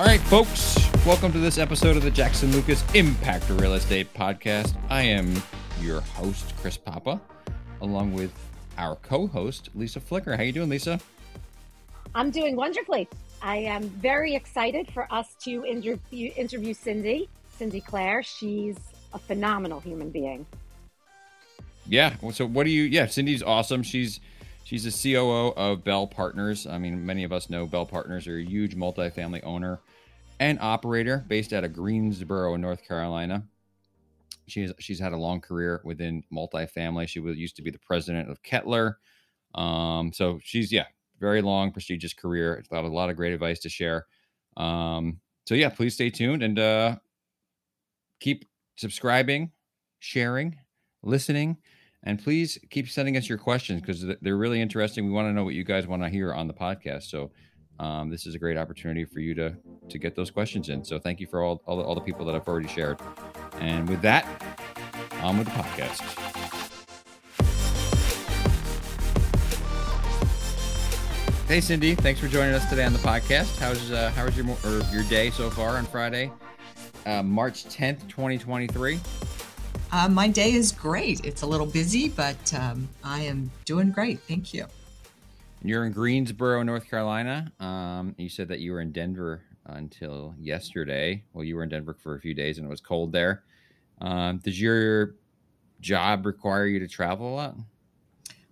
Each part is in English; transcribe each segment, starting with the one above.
All right, folks, welcome to this episode of the Jackson Lucas Impact Real Estate Podcast. I am your host, Chris Papa, along with our co-host, Lisa Flicker. How you doing, Lisa? I'm doing wonderfully. I am very excited for us to interview, interview Cindy, Cindy Clare. She's a phenomenal human being. Yeah. So what do you? Yeah, Cindy's awesome. She's she's the COO of Bell Partners. I mean, many of us know Bell Partners are a huge multifamily owner and operator based out of Greensboro, North Carolina. She's she's had a long career within multifamily. She was used to be the president of Kettler. Um, so she's yeah, very long, prestigious career. It's got a lot of great advice to share. Um, so yeah, please stay tuned and uh, keep subscribing, sharing, listening, and please keep sending us your questions because they're really interesting. We want to know what you guys want to hear on the podcast. So um, this is a great opportunity for you to to get those questions in. So thank you for all all the, all the people that I've already shared. And with that, on with the podcast. Hey Cindy, thanks for joining us today on the podcast. How's uh, how was your or your day so far on Friday, uh, March tenth, twenty twenty three? Uh, my day is great. It's a little busy, but um, I am doing great. Thank you. You're in Greensboro, North Carolina. Um, you said that you were in Denver until yesterday. Well, you were in Denver for a few days and it was cold there. Um, does your job require you to travel a lot?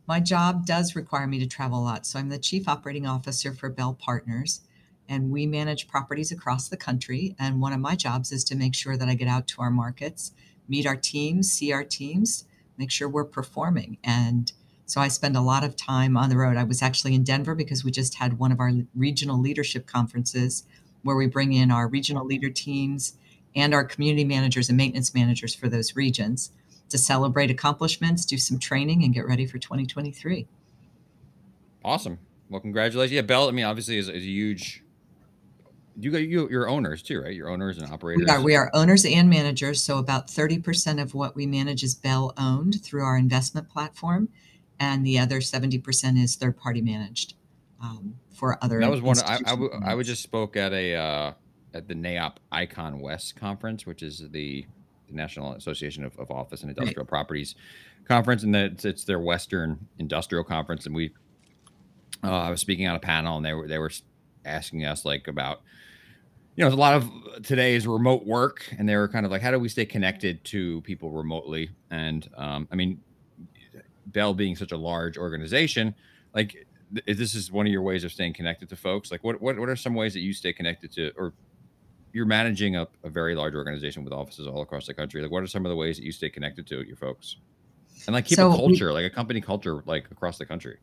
My job does require me to travel a lot. So I'm the chief operating officer for Bell Partners, and we manage properties across the country. And one of my jobs is to make sure that I get out to our markets, meet our teams, see our teams, make sure we're performing. And so I spend a lot of time on the road. I was actually in Denver because we just had one of our regional leadership conferences where we bring in our regional mm-hmm. leader teams and our community managers and maintenance managers for those regions to celebrate accomplishments, do some training, and get ready for 2023. Awesome. Well, congratulations. Yeah, Bell, I mean, obviously is, is a huge you got you your owners too, right? Your owners and operators. We are, we are owners and managers. So about 30% of what we manage is Bell owned through our investment platform and the other 70% is third party managed um, for other. That was one. I, I, w- I just spoke at a uh, at the NAIOP Icon West conference, which is the, the National Association of, of Office and Industrial right. Properties conference, and it's, it's their Western Industrial Conference. And we, uh, I was speaking on a panel, and they were they were asking us like about you know, a lot of today's remote work, and they were kind of like, how do we stay connected to people remotely? And um, I mean, Bell being such a large organization, like th- this is one of your ways of staying connected to folks. Like, what what what are some ways that you stay connected to, or you're managing a, a very large organization with offices all across the country? Like, what are some of the ways that you stay connected to your folks, and like keep so a culture, we, like a company culture, like across the country?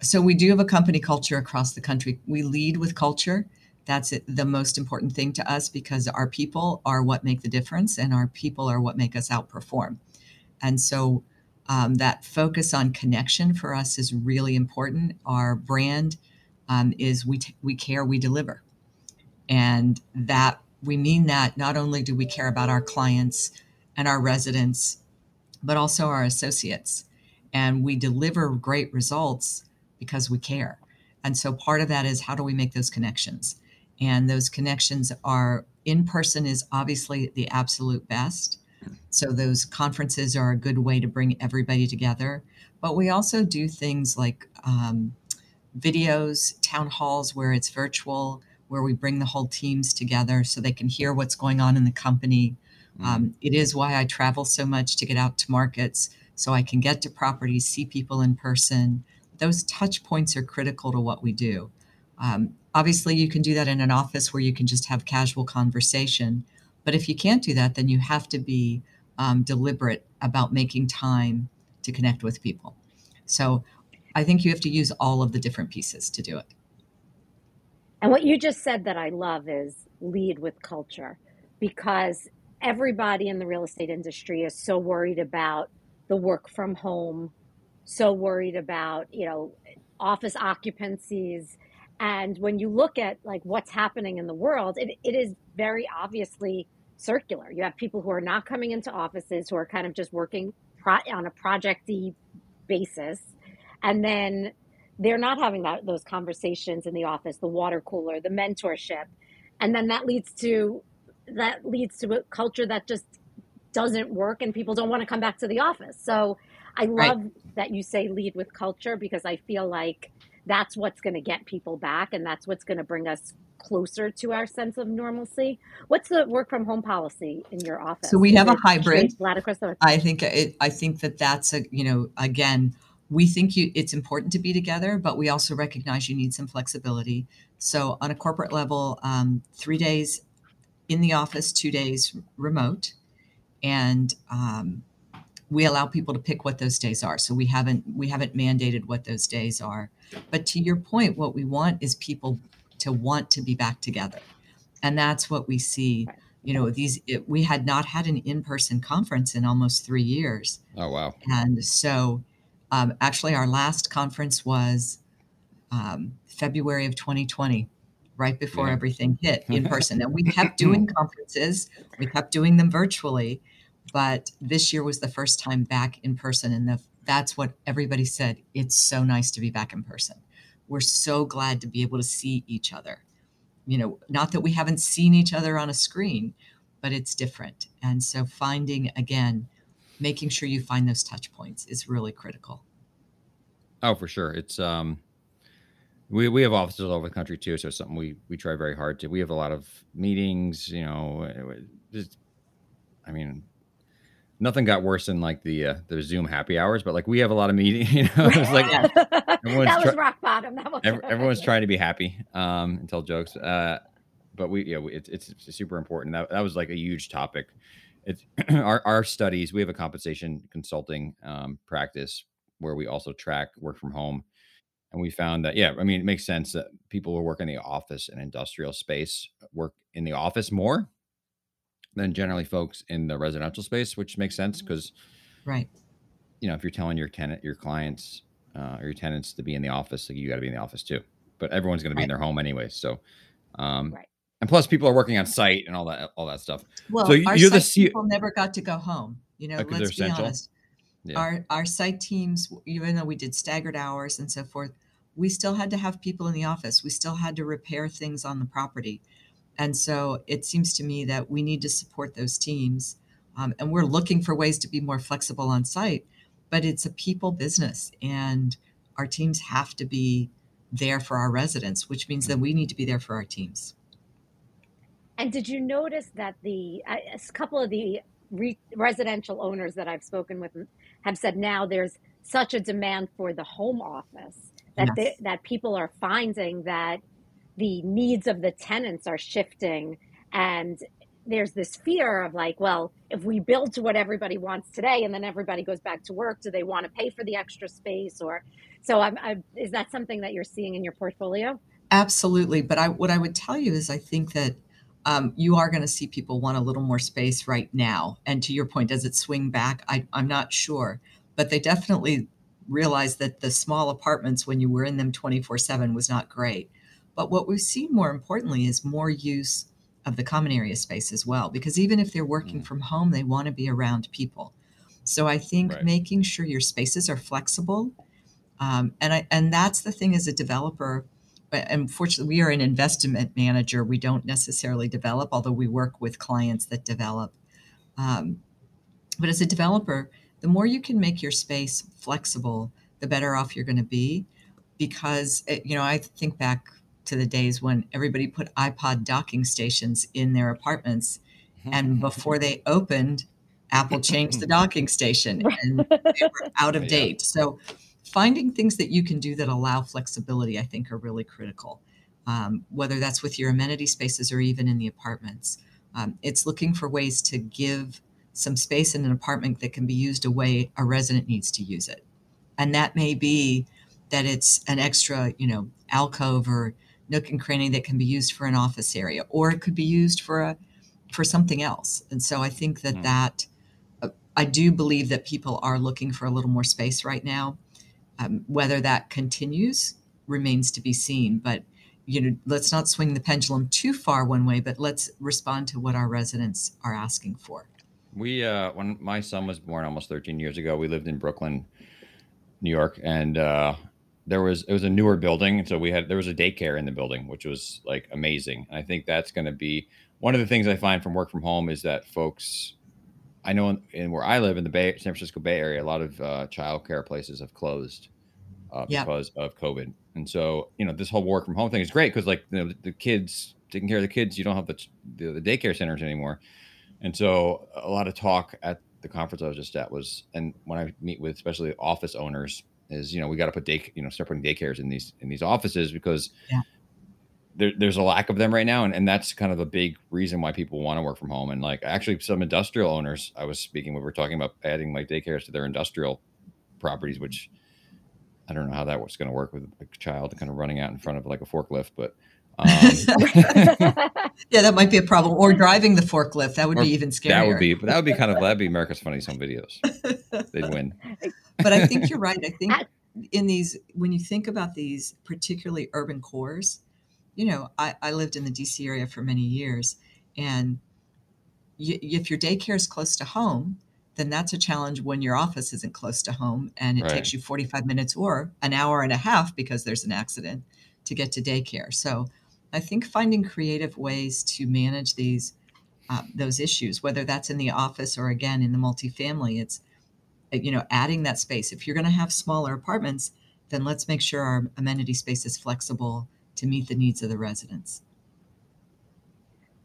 So we do have a company culture across the country. We lead with culture. That's it, the most important thing to us because our people are what make the difference, and our people are what make us outperform. And so um, that focus on connection for us is really important. Our brand um, is we, t- we care, we deliver. And that we mean that not only do we care about our clients and our residents, but also our associates. And we deliver great results because we care. And so part of that is how do we make those connections? And those connections are in person is obviously the absolute best. So those conferences are a good way to bring everybody together. But we also do things like um, videos, town halls where it's virtual, where we bring the whole teams together so they can hear what's going on in the company. Mm. Um, it is why I travel so much to get out to markets so I can get to properties, see people in person. Those touch points are critical to what we do. Um, obviously, you can do that in an office where you can just have casual conversation. But if you can't do that, then you have to be um, deliberate about making time to connect with people. So I think you have to use all of the different pieces to do it. And what you just said that I love is lead with culture because everybody in the real estate industry is so worried about the work from home, so worried about, you know, office occupancies. And when you look at like what's happening in the world, it, it is very obviously circular. You have people who are not coming into offices who are kind of just working pro- on a projecty basis, and then they're not having that those conversations in the office, the water cooler, the mentorship, and then that leads to that leads to a culture that just doesn't work and people don't want to come back to the office so i love right. that you say lead with culture because i feel like that's what's going to get people back and that's what's going to bring us closer to our sense of normalcy. What's the work from home policy in your office? So we have a hybrid. i think it, i think that that's a you know again we think you, it's important to be together but we also recognize you need some flexibility. So on a corporate level um, three days in the office two days remote and um, we allow people to pick what those days are. So we haven't we haven't mandated what those days are. But to your point what we want is people to want to be back together. And that's what we see you know these it, we had not had an in-person conference in almost three years. Oh wow. And so um, actually our last conference was um, february of 2020 right before yeah. everything hit in person. And we kept doing conferences. We kept doing them virtually. But this year was the first time back in person. And the, that's what everybody said it's so nice to be back in person we're so glad to be able to see each other. You know not that we haven't seen each other on a screen but it's different. And so finding again making sure you find those touch points is really critical. Oh for sure. It's um we, we have offices all over the country too so it's something we we try very hard to. We have a lot of meetings you know just i mean nothing got worse than like the uh, the Zoom happy hours, but like we have a lot of meetings. You know, it's like that was rock bottom. That was everyone's trying to be happy um, and tell jokes. Uh, but we, yeah, it's, it's super important. That that was like a huge topic. It's our our studies. We have a compensation consulting um, practice where we also track work from home. And we found that, yeah, I mean, it makes sense that people who work in the office and industrial space work in the office more than generally folks in the residential space, which makes sense because, right, you know, if you're telling your tenant, your clients, uh, or your tenants to be in the office, like you got to be in the office too. But everyone's going to be right. in their home anyway, so. Um, right. And plus, people are working on site and all that, all that stuff. Well, so our you're site the C- people never got to go home. You know, let's be essential. honest. Yeah. Our our site teams, even though we did staggered hours and so forth, we still had to have people in the office. We still had to repair things on the property. And so it seems to me that we need to support those teams. Um, and we're looking for ways to be more flexible on site, but it's a people business. And our teams have to be there for our residents, which means that we need to be there for our teams. And did you notice that the a couple of the re- residential owners that I've spoken with have said now there's such a demand for the home office that yes. they, that people are finding that the needs of the tenants are shifting. And there's this fear of like well if we build to what everybody wants today and then everybody goes back to work do they want to pay for the extra space or so I'm, I'm, is that something that you're seeing in your portfolio? Absolutely. But i what i would tell you is i think that um, you are going to see people want a little more space right now. And to your point does it swing back? I, i'm not sure. But they definitely realized that the small apartments when you were in them 24 7 was not great but what we've seen more importantly is more use of the common area space as well, because even if they're working mm. from home, they want to be around people. So I think right. making sure your spaces are flexible, um, and I and that's the thing as a developer. Unfortunately, we are an investment manager. We don't necessarily develop, although we work with clients that develop. Um, but as a developer, the more you can make your space flexible, the better off you're going to be. Because it, you know, I think back to the days when everybody put iPod docking stations in their apartments. And before they opened, Apple changed the docking station and they were out of date. So finding things that you can do that allow flexibility, I think, are really critical. Um, whether that's with your amenity spaces or even in the apartments. Um, it's looking for ways to give some space in an apartment that can be used a way a resident needs to use it. And that may be that it's an extra, you know, alcove or nook and cranny that can be used for an office area, or it could be used for a for something else. And so I think that mm. that uh, I do believe that people are looking for a little more space right now. Um, whether that continues remains to be seen, but you know, let's not swing the pendulum too far one way, but let's respond to what our residents are asking for. We, uh, when my son was born almost 13 years ago, we lived in Brooklyn, New York, and uh, there was it was a newer building, and so we had there was a daycare in the building, which was like amazing. And I think that's going to be one of the things I find from work from home is that folks, I know in, in where I live in the Bay San Francisco Bay Area, a lot of uh, childcare places have closed uh, Yeah. because of COVID. And so you know this whole work from home thing is great because like you know, the, the kids taking care of the kids, you don't have the, the the daycare centers anymore. And so a lot of talk at the conference I was just at was, and when I meet with especially office owners, is you know we got to put day, you know, start putting daycares in these in these offices because Yeah. there, there's a lack of them right now, and, and that's kind of a big reason why people want to work from home. And like actually, some industrial owners I was speaking we were talking about adding like daycares to their industrial properties, which I don't know how that was going to work with a child kind of running out in front of like a forklift, but. Um, Yeah, that might be a problem. Or driving the forklift. That would Or be even scarier. That would be, but that would be kind of that'd be America's Funniest Home Videos. They'd win. but I think you're right. I think in these, when you think about these particularly urban cores, you know, I, I lived in the DC area for many years, and y if your daycare is close to home, then that's a challenge when your office isn't close to home and it Right. takes you 45 minutes or an hour and a half because there's an accident to get to daycare. So I think finding creative ways to manage these uh, those issues, whether that's in the office or again in the multifamily, it's uh, you know adding that space. If you're going to have smaller apartments, then let's make sure our amenity space is flexible to meet the needs of the residents.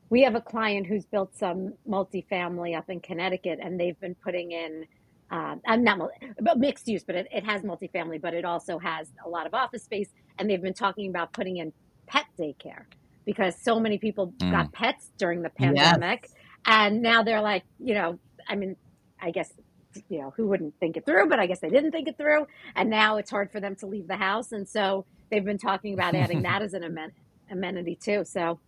we have a client who's built some multifamily up in Connecticut, and they've been putting in. Um, I'm not mixed use, but it, it has multifamily, but it also has a lot of office space. And they've been talking about putting in pet daycare because so many people Mm. got pets during the Yes. pandemic, and now they're like, you know, I mean, I guess you know who wouldn't think it through, but I guess they didn't think it through, and now it's hard for them to leave the house, and so they've been talking about adding that as an amen- amenity too. So.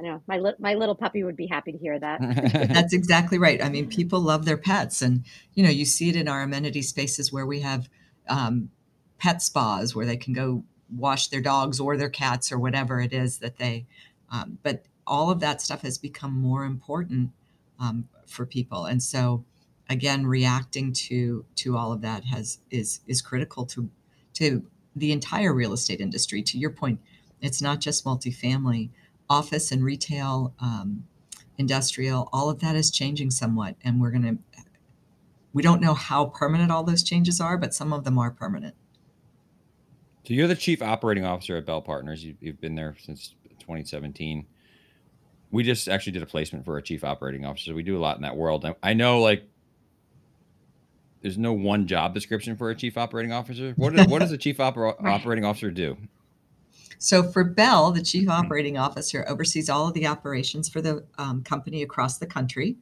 I know my li- my little puppy would be happy to hear that. That's exactly right. I mean, people love their pets, and you know, you see it in our amenity spaces where we have um, pet spas where they can go wash their dogs or their cats or whatever it is that they. Um, but all of that stuff has become more important um, for people, and so again, reacting to to all of that has is is critical to to the entire real estate industry. To your point, it's not just multifamily, office and retail. Um, industrial, all of that is changing somewhat. And we're going to, we don't know how permanent all those changes are, but some of them are permanent. So you're the chief operating officer at Bell Partners. You, you've been there since 2017. We just actually did a placement for a chief operating officer. We do a lot in that world. I- I know, like, there's no one job description for a chief operating officer. What does, what does a chief oper- operating officer do? So for Bell, the chief operating officer oversees all of the operations for the um, company across the country.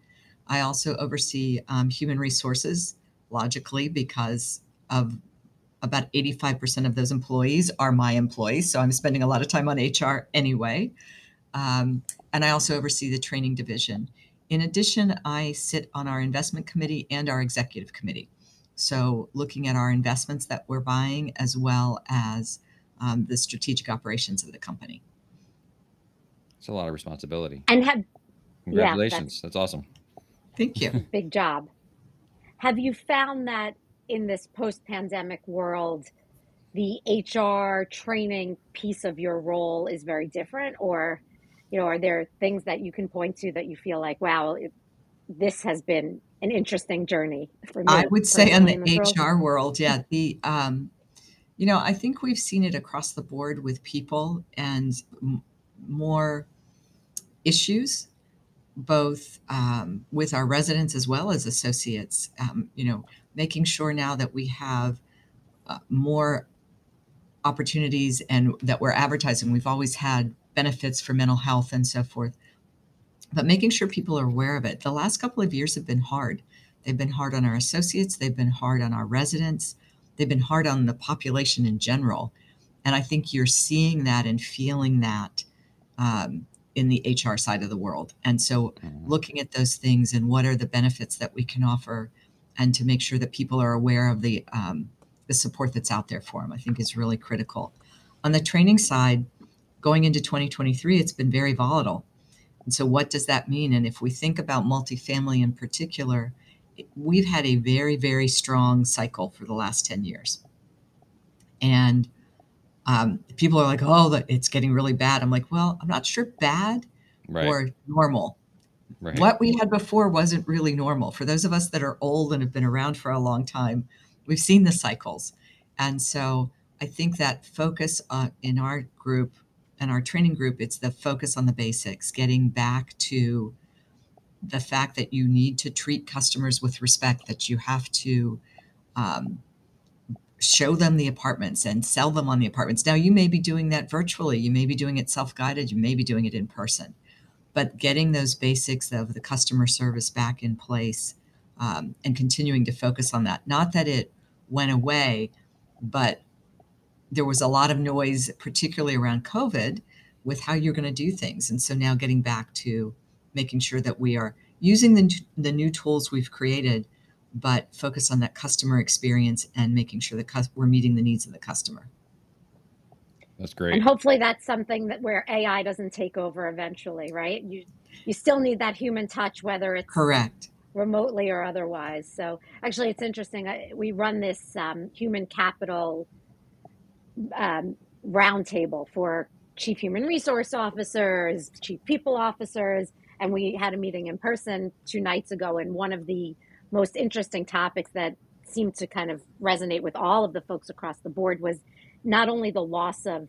I also oversee um, human resources, logically, because of about 85% of those employees are my employees. So I'm spending a lot of time on HR anyway. Um, and I also oversee the training division. In addition, I sit on our investment committee and our executive committee. So looking at our investments that we're buying as well as um, the strategic operations of the company. It's a lot of responsibility. And have Congratulations. that's awesome. Thank you. big job. Have you found that in this post-pandemic world, the HR training piece of your role is very different, or you know, are there things that you can point to that you feel like, wow, it, this has been an interesting journey for me? I would say in the? HR world, yeah, the um, you know, I think we've seen it across the board with people and m- more issues, both um, with our residents as well as associates. Um, you know, making sure now that we have uh, more opportunities and that we're advertising. We've always had benefits for mental health and so forth, but making sure people are aware of it. The last couple of years have been hard. They've been hard on our associates, they've been hard on our residents, they've been hard on the population in general. And I think you're seeing that and feeling that um, in the HR side of the world. And so Mhm. looking at those things and what are the benefits that we can offer and to make sure that people are aware of the um, the support that's out there for them i think is really critical on the training side going into 2023 it's been very volatile and so what does that mean and if we think about multifamily in particular we've had a very very strong cycle for the last 10 years and Um, people are like, oh, it's getting really bad. I'm like, well, I'm not sure bad Right. or normal. Right. What we had before wasn't really normal. For those of us that are old and have been around for a long time, we've seen the cycles. And so I think that focus uh, in our group and our training group, it's the focus on the basics, getting back to the fact that you need to treat customers with respect, that you have to um, show them the apartments and sell them on the apartments. Now, you may be doing that virtually, you may be doing it self guided, you may be doing it in person, but getting those basics of the customer service back in place um, and continuing to focus on that. Not that it went away, but there was a lot of noise, particularly around COVID, with how you're going to do things. And so now getting back to making sure that we are using the, the new tools we've created, but focus on that customer experience and making sure that we're meeting the needs of the customer. That's great. And hopefully that's something that where AI doesn't take over eventually, right? You you still need that human touch, whether it's correct remotely or otherwise. So actually, it's interesting. We run this um, human capital um, roundtable for chief human resource officers, chief people officers, and we had a meeting in person two nights ago. And one of the most interesting topics that seemed to kind of resonate with all of the folks across the board was not only the loss of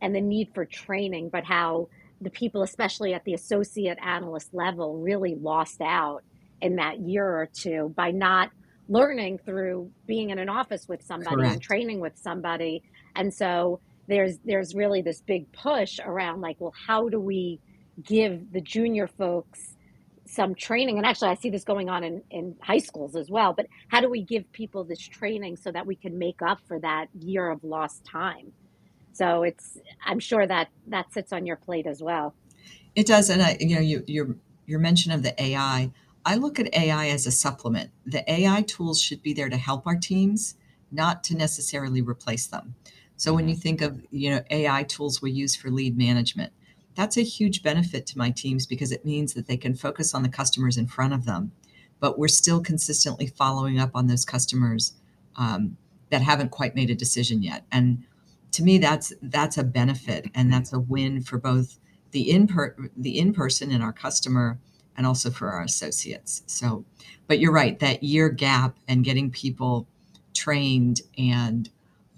and the need for training, but how the people, especially at the associate analyst level, really lost out in that year or two by not learning through being in an office with somebody Correct. and training with somebody. And so there's there's really this big push around like, well, how do we give the junior folks some training and actually i see this going on in, in high schools as well but how do we give people this training so that we can make up for that year of lost time? So it's i'm sure that that sits on your plate as well. It does and i you know you, your your mention of the ai i look at ai as a supplement. The ai tools should be there to help our teams not to necessarily replace them. So when you mm-hmm. think of you know ai tools we use for lead management that's a huge benefit to my teams because it means that they can focus on the customers in front of them but we're still consistently following up on those customers um, that haven't quite made a decision yet. And to me that's that's a benefit and that's a win for both the in per, the in person and our customer and also for our associates. So but you're right that year gap and getting people trained and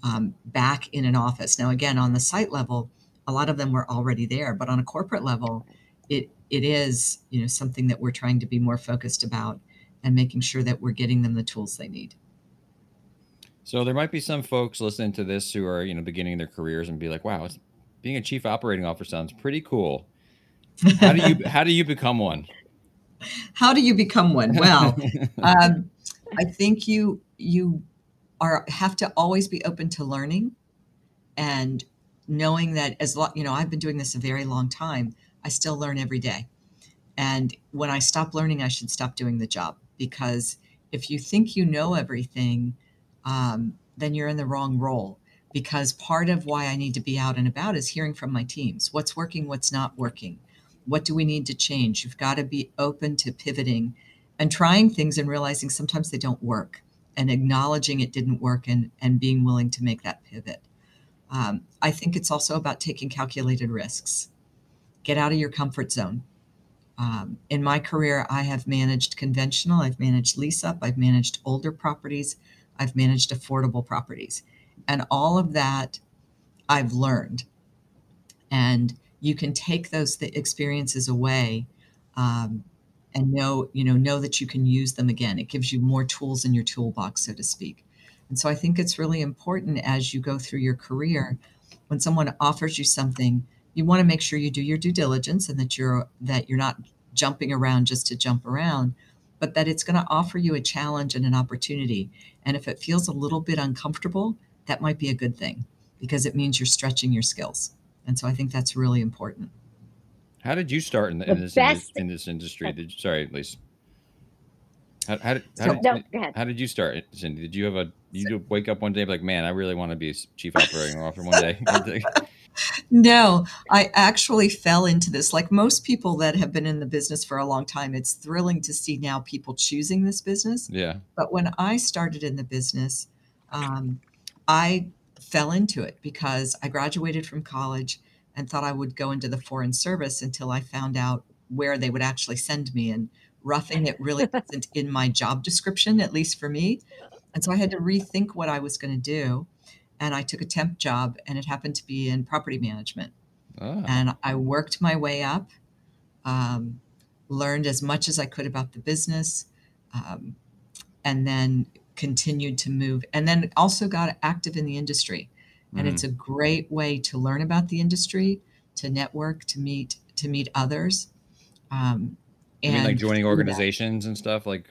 um, back in an office. Now again on the site level a lot of them were already there but on a corporate level it it is you know something that we're trying to be more focused about and making sure that we're getting them the tools they need. So there might be some folks listening to this who are you know beginning their careers and be like wow being a chief operating officer sounds pretty cool. How do you how do you become one? How do you become one? Well um, i think you you are have to always be open to learning and knowing that as long, you know, I've been doing this a very long time, I still learn every day. And when I stop learning, I should stop doing the job because if you think you know everything, um, then you're in the wrong role. Because part of why I need to be out and about is hearing from my teams what's working, what's not working, what do we need to change. You've got to be open to pivoting and trying things and realizing sometimes they don't work and acknowledging it didn't work and, and being willing to make that pivot. Um, I think it's also about taking calculated risks. Get out of your comfort zone. Um, in my career, I have managed conventional, I've managed lease up, I've managed older properties, I've managed affordable properties. And all of that I've learned. And you can take those th- experiences away um, and know, you know, know that you can use them again. It gives you more tools in your toolbox, so to speak. And so I think it's really important as you go through your career, when someone offers you something, you want to make sure you do your due diligence and that you're that you're not jumping around just to jump around, but that it's going to offer you a challenge and an opportunity. And if it feels a little bit uncomfortable, that might be a good thing because it means you're stretching your skills. And so I think that's really important. How did you start in, the, in this in, in this industry? Did, sorry, Lisa. How, how, did, how, so, did, no, how did you start, Cindy? Did you have a you wake up one day like, man, I really want to be chief operating officer one day? no, I actually fell into this. Like most people that have been in the business for a long time, it's thrilling to see now people choosing this business. Yeah. But when I started in the business, um, I fell into it because I graduated from college and thought I would go into the foreign service until I found out where they would actually send me. And roughing it really wasn't in my job description, at least for me. And so I had to rethink what I was going to do. And I took a temp job, and it happened to be in property management. Ah, And I worked my way up, um, learned as much as I could about the business, um, and then continued to move. And then also got active in the industry. And mhm. it's a great way to learn about the industry, to network, to meet to meet others, um, You mean like joining organizations and stuff? Like,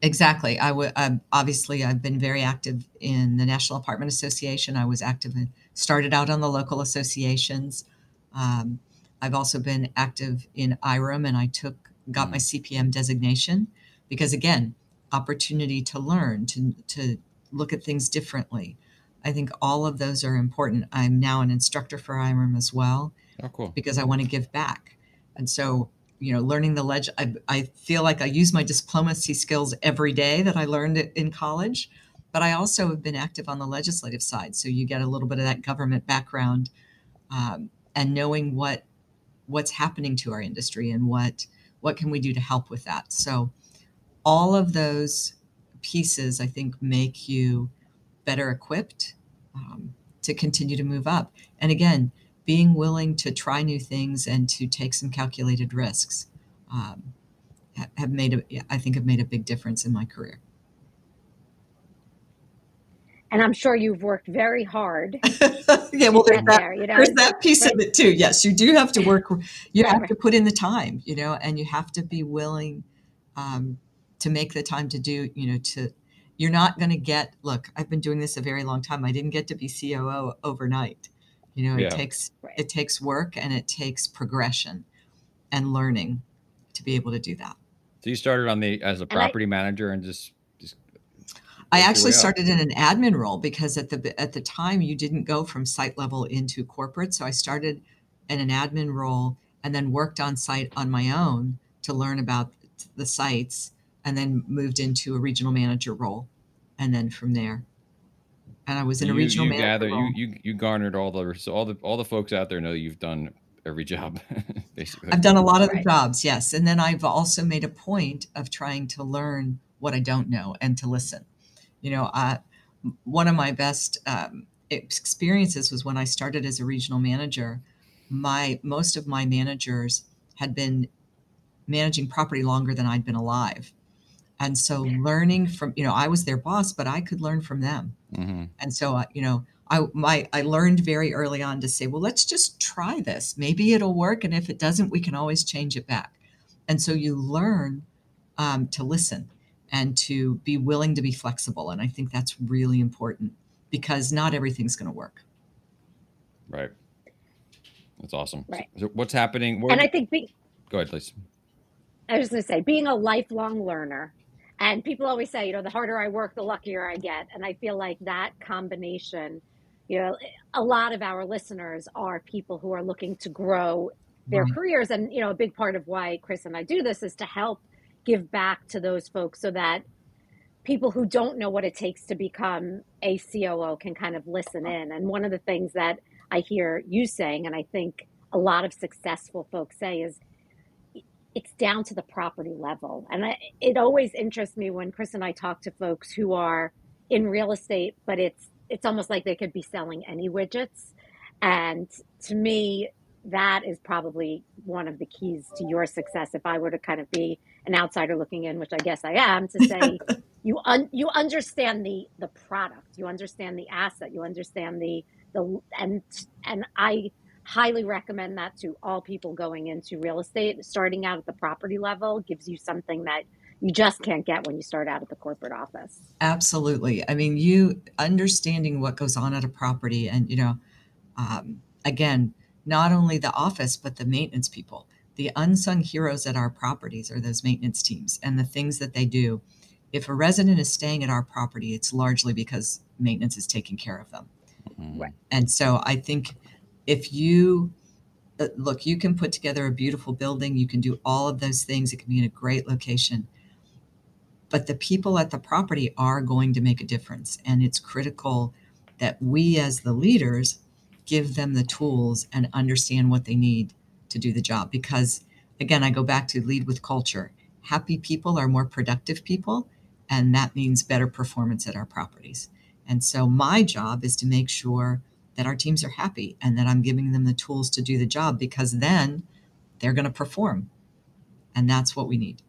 Exactly. I would um, obviously I've been very active in the National Apartment Association. I was active in started out on the local associations. Um, I've also been active in IREM, and I took got my mm, CPM designation because again, opportunity to learn to to look at things differently. I think all of those are important. I'm now an instructor for IREM as well oh, cool. because I want to give back. And so, you know, learning the leg, I, I feel like I use my diplomacy skills every day that I learned in college, but I also have been active on the legislative side. So you get a little bit of that government background um, and knowing what what's happening to our industry and what what can we do to help with that. So all of those pieces, I think, make you better equipped um, to continue to move up. And again, being willing to try new things and to take some calculated risks um, have made a, I think have made a big difference in my career. And I'm sure you've worked very hard yeah, well, there's that there, you know, there's that piece right, of it too. Yes, you do have to work. You have right. to put in the time, you know, and you have to be willing um, to make the time to do, you know, to. You're not going to get. Look, I've been doing this a very long time. I didn't get to be COO overnight. You know, it takes Right. it takes work and it takes progression and learning to be able to do that. So you started on the as a And I, property manager and just just I actually started in an admin role because at the at the time you didn't go from site level into corporate. So I started in an admin role and then worked on site on my own to learn about the sites and then moved into a regional manager role. And then from there, and I was So in a you regional you manager gather you role. you you garnered all the so all the all the folks out there know you've done every job basically. I've done a lot of the jobs, yes. And then I've also made a point of trying to learn what I don't know and to listen. You know, I, one of my best um, experiences was when I started as a regional manager. My most of my managers had been managing property longer than I'd been alive, and so learning from you know I was their boss, but I could learn from them. hmm And so, uh, you know, I my I learned very early on to say, well, let's just try this. Maybe it'll work, and if it doesn't, we can always change it back. And so you learn um, to listen and to be willing to be flexible. And I think that's really important because not everything's going to work. Right. That's awesome. Right. so what's happening? Where? And I d- think be, Go ahead, please. I was going to say, being a lifelong learner, and people always say, you know, the harder I work, the luckier I get. And I feel like that combination, you know, a lot of our listeners are people who are looking to grow their careers. And, you know, a big part of why Chris and I do this is to help give back to those folks so that people who don't know what it takes to become a COO can kind of listen in. And one of the things that I hear you saying, and I think a lot of successful folks say, is it's down to the property level. And I, it always interests me when Chris and I talk to folks who are in real estate, but it's it's almost like they could be selling any widgets. And to me, that is probably one of the keys to your success. If I were to kind of be an outsider looking in, which I guess I am, to say you un, you understand the the product, you understand the asset, you understand the the and and I highly recommend that to all people going into real estate. Starting out at the property level gives you something that you just can't get when you start out at the corporate office. Absolutely. I mean, you understanding what goes on at a property, and you know, um, again, not only the office but the maintenance people. The unsung heroes at our properties are those maintenance teams and the things that they do. If a resident is staying at our property, it's largely because maintenance is taking care of them. Right. And so I think if you uh, look, you can put together a beautiful building, you can do all of those things, it can be in a great location. But the people at the property are going to make a difference. And it's critical that we as the leaders give them the tools and understand what they need to do the job. Because again, I go back to lead with culture. Happy people are more productive people, and that means better performance at our properties. And so my job is to make sure that our teams are happy and that I'm giving them the tools to do the job because then they're going to perform. And that's what we need.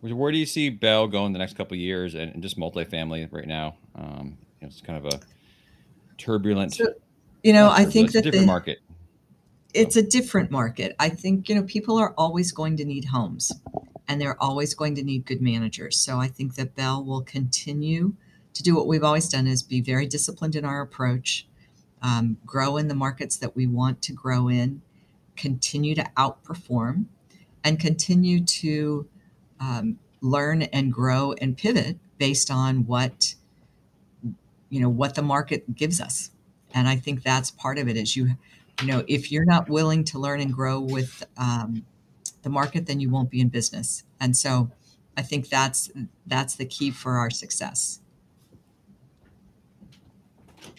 Where do you see Bell going the next couple of years and, and, just multifamily right now? Um, you know, it's kind of a turbulent. So, you know, I think that different the, market. It's a different market. I think you know people are always going to need homes, and they're always going to need good managers. So I think that Bell will continue to do what we've always done: is be very disciplined in our approach, um, grow in the markets that we want to grow in, continue to outperform, and continue to um, learn and grow and pivot based on what you know what the market gives us. And i think that's part of it is you you know if you're not willing to learn and grow with um, the market then you won't be in business. And so i think that's that's the key for our success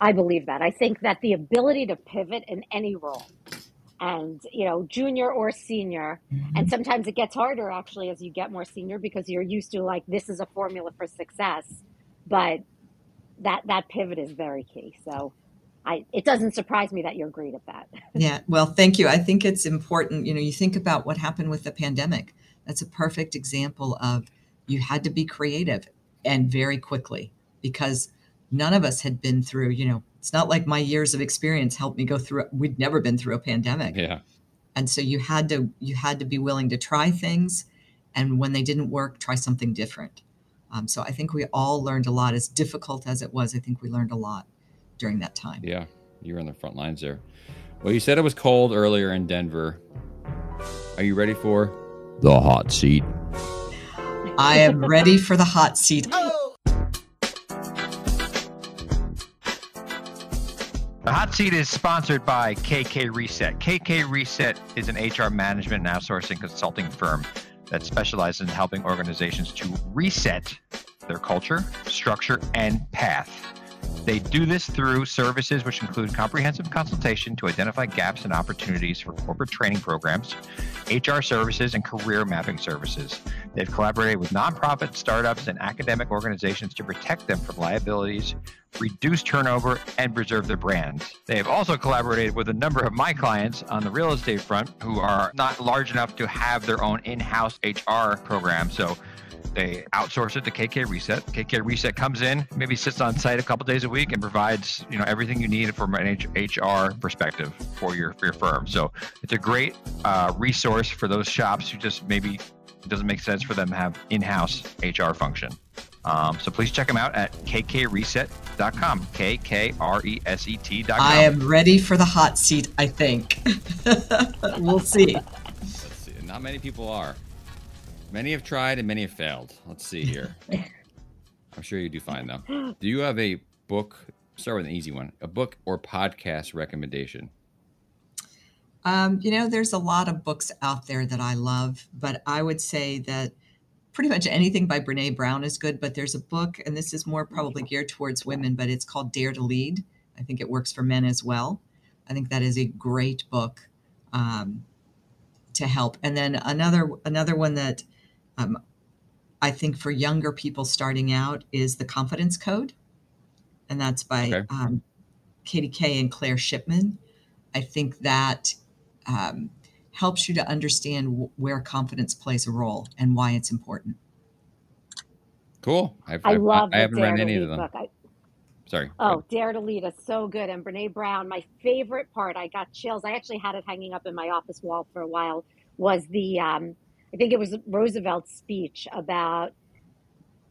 i believe that i think that the ability to pivot in any role and you know junior or senior mm-hmm. and sometimes it gets harder actually as you get more senior because you're used to like this is a formula for success but that that pivot is very key so I, it doesn't surprise me that you're great at that. yeah, well, thank you. I think it's important. You know, you think about what happened with the pandemic. That's a perfect example of you had to be creative and very quickly because none of us had been through, you know, it's not like my years of experience helped me go through we'd never been through a pandemic. Yeah. And so you had to you had to be willing to try things and when they didn't work try something different. Um, so i think we all learned a lot as difficult as it was i think we learned a lot during that time. Yeah you were on the front lines there. Well you said it was cold earlier in denver. Are you ready for the hot seat? I am ready for the hot seat The hot seat is sponsored by KK Reset. KK Reset is an HR management and outsourcing consulting firm that specializes in helping organizations to reset their culture, structure, and path. They do this through services which include comprehensive consultation to identify gaps and opportunities for corporate training programs, HR services, and career mapping services. They've collaborated with nonprofit startups and academic organizations to protect them from liabilities, reduce turnover, and preserve their brands. They have also collaborated with a number of my clients on the real estate front who are not large enough to have their own in house HR program. So they outsource it to KK Reset. KK Reset comes in, maybe sits on site a couple days a week, and provides you know everything you need from an HR perspective for your for your firm. So it's a great uh, resource for those shops who just maybe it doesn't make sense for them to have in-house HR function. Um, so please check them out at kkreset.com. K K R E S E T.com. I am ready for the hot seat, I think. we'll see. see. Not many people are. Many have tried and many have failed. Let's see here. I'm sure you do fine though. Do you have a book? Start with an easy one. A book or podcast recommendation? Um, you know, there's a lot of books out there that I love, but I would say that pretty much anything by Brene Brown is good. But there's a book, and this is more probably geared towards women, but it's called Dare to Lead. I think it works for men as well. I think that is a great book um, to help. And then another another one that um, I think for younger people starting out is the Confidence Code, and that's by okay. um, Katie Kay and Claire Shipman. I think that um, helps you to understand w- where confidence plays a role and why it's important. Cool. I've, I love. I, I haven't read any of them. I, Sorry. Oh, Dare to Lead is so good. And Brene Brown, my favorite part, I got chills. I actually had it hanging up in my office wall for a while, was the um, I think it was Roosevelt's speech about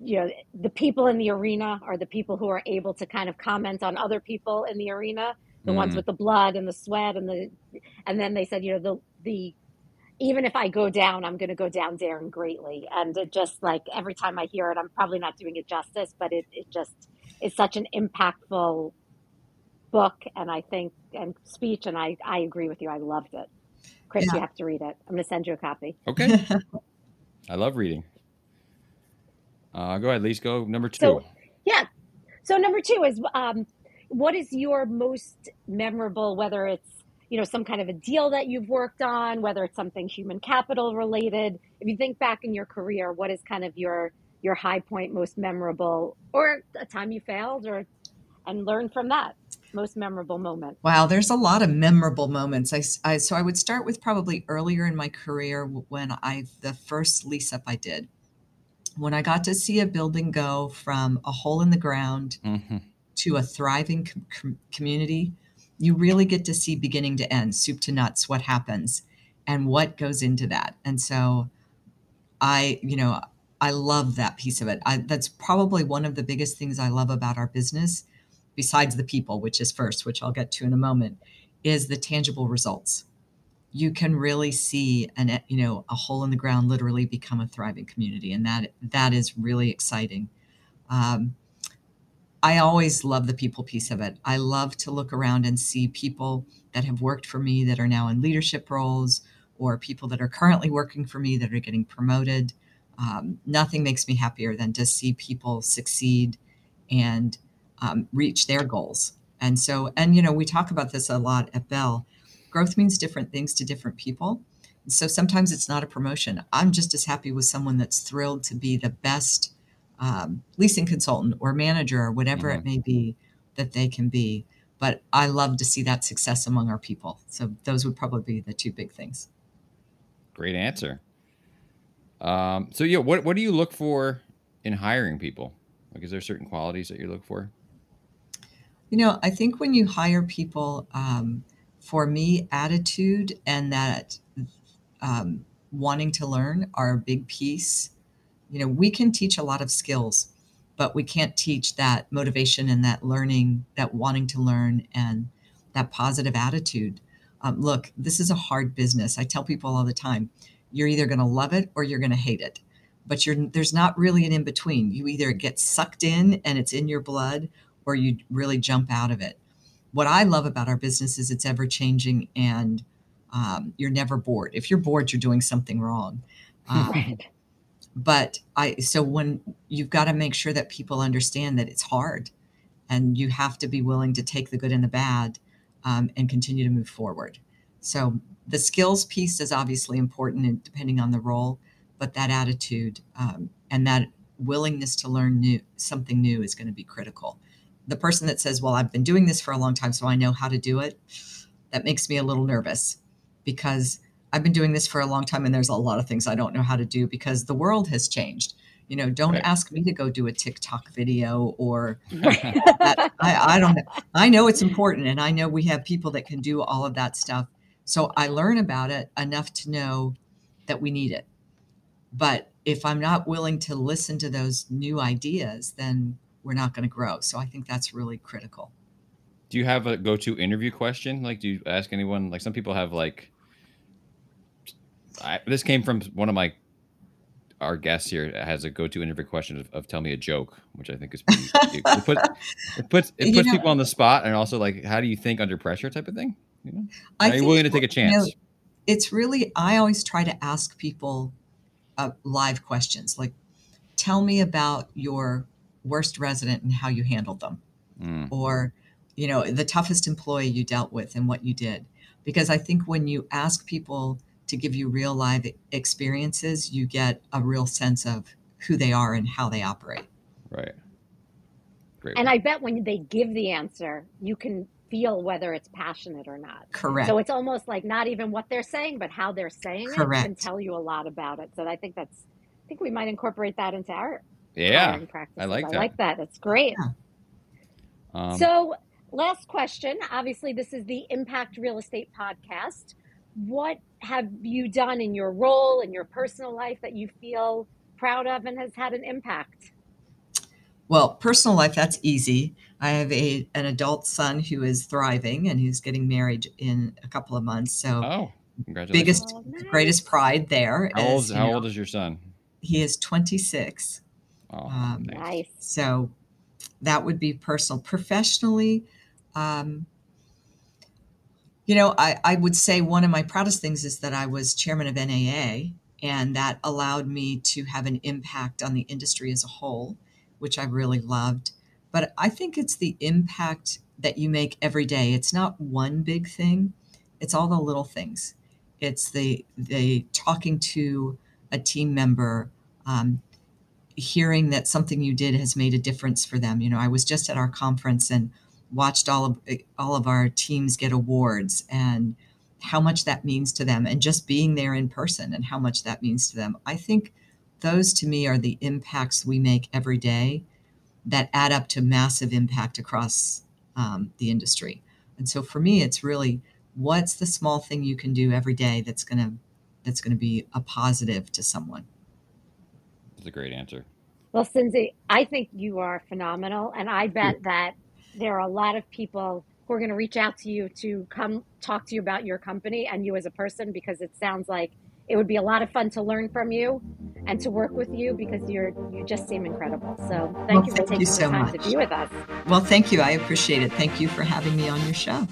you know the people in the arena are the people who are able to kind of comment on other people in the arena the mm. ones with the blood and the sweat and the and then they said you know the the even if I go down, I'm going to go down daring greatly. And it just like every time I hear it, I'm probably not doing it justice, but it, it just is such an impactful book. And I think, and speech, and I, I agree with you. I loved it. Chris, yeah. you have to read it. I'm going to send you a copy. Okay. I love reading. Uh, go ahead, Lise. Go number two. So, yeah. So number two is, um, what is your most memorable, whether it's you know some kind of a deal that you've worked on, whether it's something human capital related. If you think back in your career, what is kind of your your high point, most memorable, or a time you failed, or and learn from that most memorable moment? Wow, there's a lot of memorable moments. I, I so I would start with probably earlier in my career when I the first lease up I did when I got to see a building go from a hole in the ground mm-hmm. To a thriving com- community, you really get to see beginning to end, soup to nuts, what happens and what goes into that. And so I, you know, I love that piece of it. I, that's probably one of the biggest things I love about our business, besides the people, which is first, which I'll get to in a moment, is the tangible results you can really see an you know a hole in the ground literally become a thriving community and that that is really exciting um, i always love the people piece of it i love to look around and see people that have worked for me that are now in leadership roles or people that are currently working for me that are getting promoted um, nothing makes me happier than to see people succeed and um, reach their goals and so and you know we talk about this a lot at bell growth means different things to different people. So sometimes it's not a promotion. I'm just as happy with someone that's thrilled to be the best um, leasing consultant or manager or whatever mm-hmm. it may be that they can be. But I love to see that success among our people. So those would probably be the two big things. Great answer. Um, so yeah, what what do you look for in hiring people? Like, is there certain qualities that you look for? You know, I think when you hire people, um, for me, attitude and that um, wanting to learn are a big piece. You know, we can teach a lot of skills, but we can't teach that motivation and that learning, that wanting to learn and that positive attitude. Um, look, this is a hard business. I tell people all the time you're either going to love it or you're going to hate it. But there's not really an in between. You either get sucked in and it's in your blood, or you really jump out of it what I love about our business is it's ever changing and um, you're never bored. If you're bored, you're doing something wrong. Um, right. But I, so when you've got to make sure that people understand that it's hard and you have to be willing to take the good and the bad um, and continue to move forward. So the skills piece is obviously important and depending on the role, but that attitude um, and that willingness to learn new something new is going to be critical the person that says, Well, I've been doing this for a long time, so I know how to do it, that makes me a little nervous because I've been doing this for a long time and there's a lot of things I don't know how to do because the world has changed. You know, don't right. ask me to go do a TikTok video or that, I, I don't know. I know it's important and I know we have people that can do all of that stuff. So I learn about it enough to know that we need it. But if I'm not willing to listen to those new ideas, then we're not going to grow. So I think that's really critical. Do you have a go-to interview question? Like, do you ask anyone? Like, some people have like. I, this came from one of my our guests here has a go-to interview question of, of tell me a joke, which I think is pretty. it, put, it puts it puts know, people on the spot, and also like, how do you think under pressure, type of thing. You know, are you willing to take a chance? You know, it's really I always try to ask people uh, live questions, like, tell me about your worst resident and how you handled them mm. or you know the toughest employee you dealt with and what you did because i think when you ask people to give you real live experiences you get a real sense of who they are and how they operate right Great and i bet when they give the answer you can feel whether it's passionate or not correct so it's almost like not even what they're saying but how they're saying correct. it can tell you a lot about it so i think that's i think we might incorporate that into our yeah, I like that. I like that. That's great. Yeah. Um, so, last question. Obviously, this is the Impact Real Estate podcast. What have you done in your role in your personal life that you feel proud of and has had an impact? Well, personal life, that's easy. I have a an adult son who is thriving and who's getting married in a couple of months. So, oh, congratulations! Biggest, oh, nice. greatest pride there. How, is, old, how know, old is your son? He is 26. Oh, um, nice. So that would be personal. Professionally, um, you know, I, I would say one of my proudest things is that I was chairman of NAA, and that allowed me to have an impact on the industry as a whole, which I really loved. but I think it's the impact that you make every day. It's not one big thing, it's all the little things. It's the the talking to a team member, um, hearing that something you did has made a difference for them. You know, I was just at our conference and watched all of all of our teams get awards and how much that means to them and just being there in person and how much that means to them. I think those to me are the impacts we make every day that add up to massive impact across um, the industry. And so for me, it's really what's the small thing you can do every day that's gonna that's gonna be a positive to someone. That's a great answer. Well, Cindy, I think you are phenomenal, and I bet that there are a lot of people who are going to reach out to you to come talk to you about your company and you as a person because it sounds like it would be a lot of fun to learn from you and to work with you because you're you just seem incredible. So thank well, you for taking you so the time much. to be with us. Well, thank you. I appreciate it. Thank you for having me on your show.